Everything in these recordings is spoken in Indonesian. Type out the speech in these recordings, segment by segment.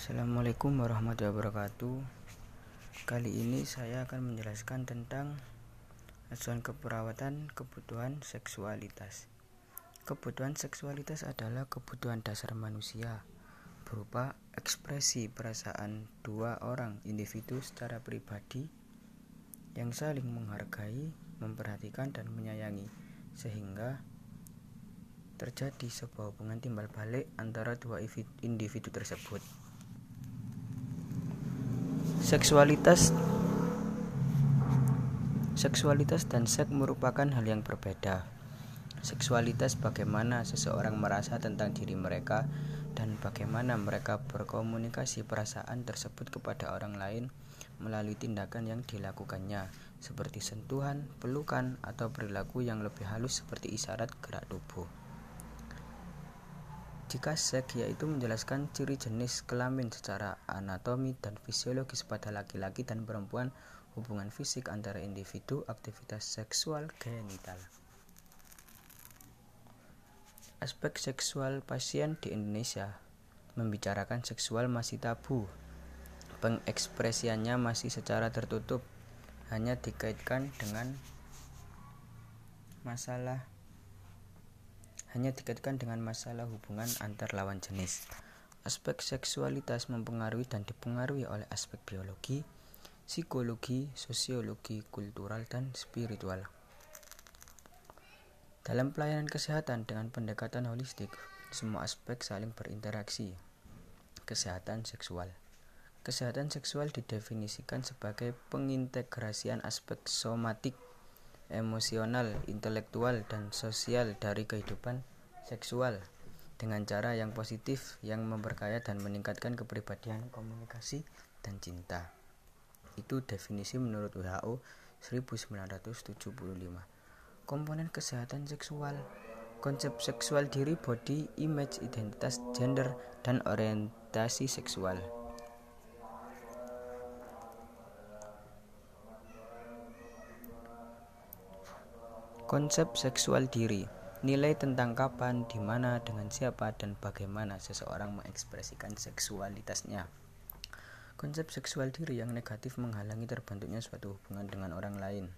Assalamualaikum warahmatullahi wabarakatuh. Kali ini saya akan menjelaskan tentang asuhan keperawatan kebutuhan seksualitas. Kebutuhan seksualitas adalah kebutuhan dasar manusia berupa ekspresi perasaan dua orang individu secara pribadi yang saling menghargai, memperhatikan dan menyayangi sehingga terjadi sebuah hubungan timbal balik antara dua individu tersebut. Seksualitas Seksualitas dan seks merupakan hal yang berbeda. Seksualitas bagaimana seseorang merasa tentang diri mereka dan bagaimana mereka berkomunikasi perasaan tersebut kepada orang lain melalui tindakan yang dilakukannya seperti sentuhan, pelukan, atau perilaku yang lebih halus seperti isyarat gerak tubuh. Jika seks yaitu menjelaskan ciri jenis kelamin secara anatomi dan fisiologis pada laki-laki dan perempuan, hubungan fisik antara individu, aktivitas seksual genital. Aspek seksual pasien di Indonesia membicarakan seksual masih tabu. Pengekspresiannya masih secara tertutup, hanya dikaitkan dengan masalah hanya dikaitkan dengan masalah hubungan antar lawan jenis. Aspek seksualitas mempengaruhi dan dipengaruhi oleh aspek biologi, psikologi, sosiologi, kultural, dan spiritual. Dalam pelayanan kesehatan dengan pendekatan holistik, semua aspek saling berinteraksi. Kesehatan seksual Kesehatan seksual didefinisikan sebagai pengintegrasian aspek somatik emosional, intelektual, dan sosial dari kehidupan seksual dengan cara yang positif yang memperkaya dan meningkatkan kepribadian, komunikasi, dan cinta. Itu definisi menurut WHO 1975. Komponen kesehatan seksual Konsep seksual diri, body, image, identitas, gender, dan orientasi seksual. Konsep seksual diri Nilai tentang kapan, di mana, dengan siapa, dan bagaimana seseorang mengekspresikan seksualitasnya. Konsep seksual diri yang negatif menghalangi terbentuknya suatu hubungan dengan orang lain.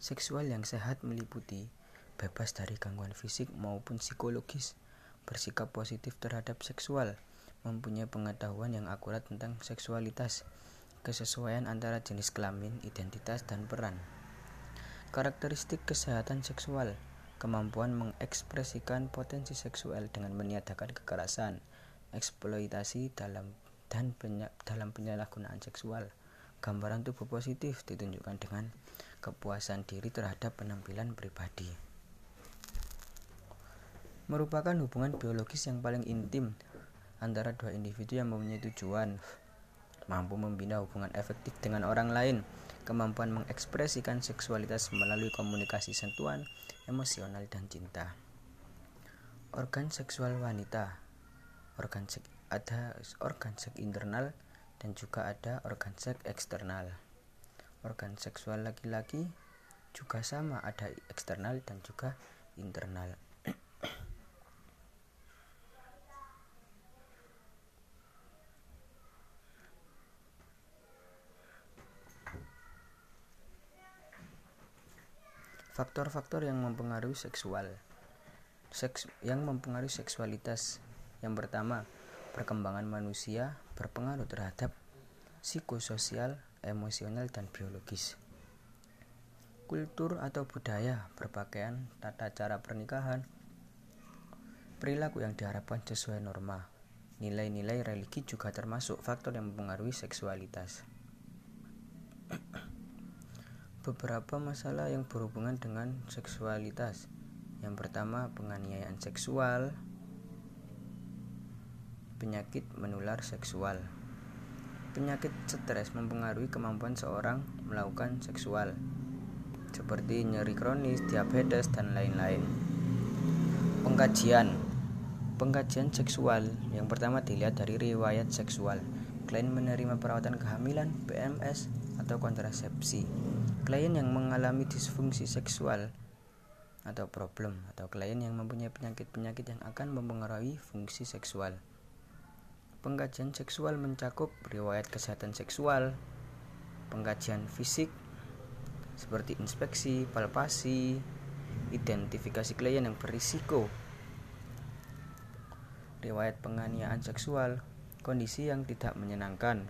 Seksual yang sehat meliputi bebas dari gangguan fisik maupun psikologis, bersikap positif terhadap seksual, mempunyai pengetahuan yang akurat tentang seksualitas, kesesuaian antara jenis kelamin, identitas, dan peran. Karakteristik kesehatan seksual, kemampuan mengekspresikan potensi seksual dengan meniadakan kekerasan, eksploitasi dalam dan penya, dalam penyalahgunaan seksual. Gambaran tubuh positif ditunjukkan dengan kepuasan diri terhadap penampilan pribadi. Merupakan hubungan biologis yang paling intim antara dua individu yang mempunyai tujuan mampu membina hubungan efektif dengan orang lain, kemampuan mengekspresikan seksualitas melalui komunikasi sentuhan, emosional, dan cinta. Organ seksual wanita organ seks ada organ seks internal dan juga ada organ seks eksternal. Organ seksual laki-laki juga sama ada eksternal dan juga internal. Faktor-faktor yang mempengaruhi seksual. Seks yang mempengaruhi seksualitas. Yang pertama, perkembangan manusia berpengaruh terhadap psikososial, emosional, dan biologis. Kultur atau budaya, berpakaian, tata cara pernikahan, perilaku yang diharapkan sesuai norma. Nilai-nilai religi juga termasuk faktor yang mempengaruhi seksualitas beberapa masalah yang berhubungan dengan seksualitas. Yang pertama, penganiayaan seksual, penyakit menular seksual. Penyakit stres mempengaruhi kemampuan seorang melakukan seksual, seperti nyeri kronis, diabetes, dan lain-lain. Pengkajian Pengkajian seksual yang pertama dilihat dari riwayat seksual. Klien menerima perawatan kehamilan, PMS, atau kontrasepsi. Klien yang mengalami disfungsi seksual atau problem atau klien yang mempunyai penyakit-penyakit yang akan mempengaruhi fungsi seksual. Pengkajian seksual mencakup riwayat kesehatan seksual, pengkajian fisik seperti inspeksi, palpasi, identifikasi klien yang berisiko, riwayat penganiayaan seksual, kondisi yang tidak menyenangkan,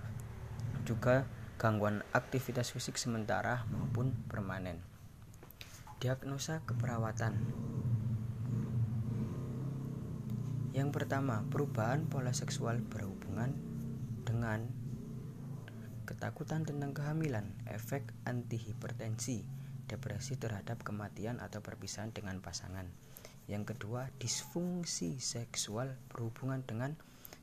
juga gangguan aktivitas fisik sementara maupun permanen. Diagnosa keperawatan Yang pertama, perubahan pola seksual berhubungan dengan ketakutan tentang kehamilan, efek antihipertensi, depresi terhadap kematian atau perpisahan dengan pasangan. Yang kedua, disfungsi seksual berhubungan dengan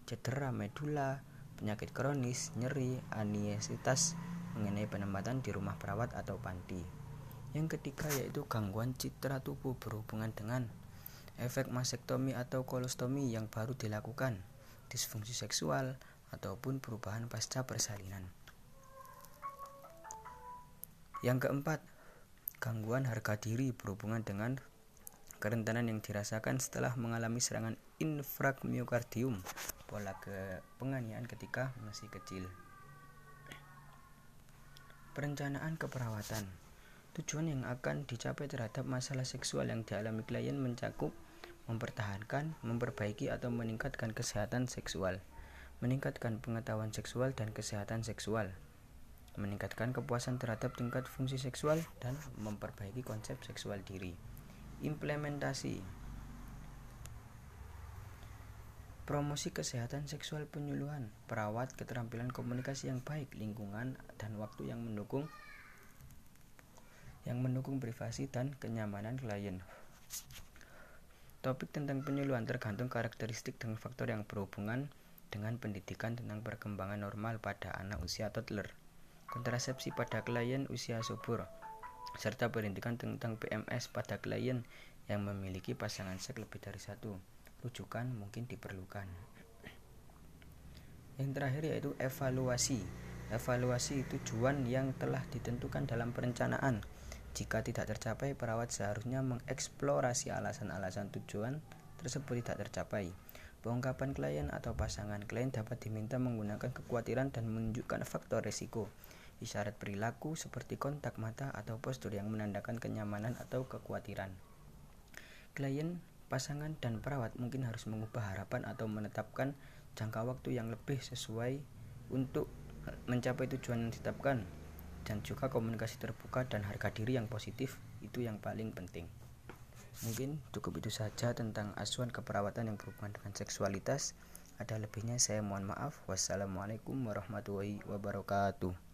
cedera medula, penyakit kronis, nyeri, aniesitas mengenai penempatan di rumah perawat atau panti. Yang ketiga yaitu gangguan citra tubuh berhubungan dengan efek masektomi atau kolostomi yang baru dilakukan, disfungsi seksual, ataupun perubahan pasca persalinan. Yang keempat, gangguan harga diri berhubungan dengan kerentanan yang dirasakan setelah mengalami serangan infragmiokardium, pola ke penganiayaan ketika masih kecil. Perencanaan keperawatan Tujuan yang akan dicapai terhadap masalah seksual yang dialami klien mencakup mempertahankan, memperbaiki atau meningkatkan kesehatan seksual, meningkatkan pengetahuan seksual dan kesehatan seksual, meningkatkan kepuasan terhadap tingkat fungsi seksual dan memperbaiki konsep seksual diri. Implementasi Promosi kesehatan seksual penyuluhan, perawat, keterampilan komunikasi yang baik, lingkungan, dan waktu yang mendukung yang mendukung privasi dan kenyamanan klien. Topik tentang penyuluhan tergantung karakteristik dan faktor yang berhubungan dengan pendidikan tentang perkembangan normal pada anak usia toddler, kontrasepsi pada klien usia subur, serta pendidikan tentang PMS pada klien yang memiliki pasangan seks lebih dari satu. Rujukan mungkin diperlukan. Yang terakhir yaitu evaluasi. Evaluasi tujuan yang telah ditentukan dalam perencanaan jika tidak tercapai, perawat seharusnya mengeksplorasi alasan-alasan tujuan tersebut tidak tercapai. Pengungkapan klien atau pasangan klien dapat diminta menggunakan kekhawatiran dan menunjukkan faktor risiko. Isyarat perilaku seperti kontak mata atau postur yang menandakan kenyamanan atau kekhawatiran. Klien, pasangan, dan perawat mungkin harus mengubah harapan atau menetapkan jangka waktu yang lebih sesuai untuk mencapai tujuan yang ditetapkan dan juga komunikasi terbuka dan harga diri yang positif itu yang paling penting. Mungkin cukup itu saja tentang asuhan keperawatan yang berhubungan dengan seksualitas. Ada lebihnya saya mohon maaf. Wassalamualaikum warahmatullahi wabarakatuh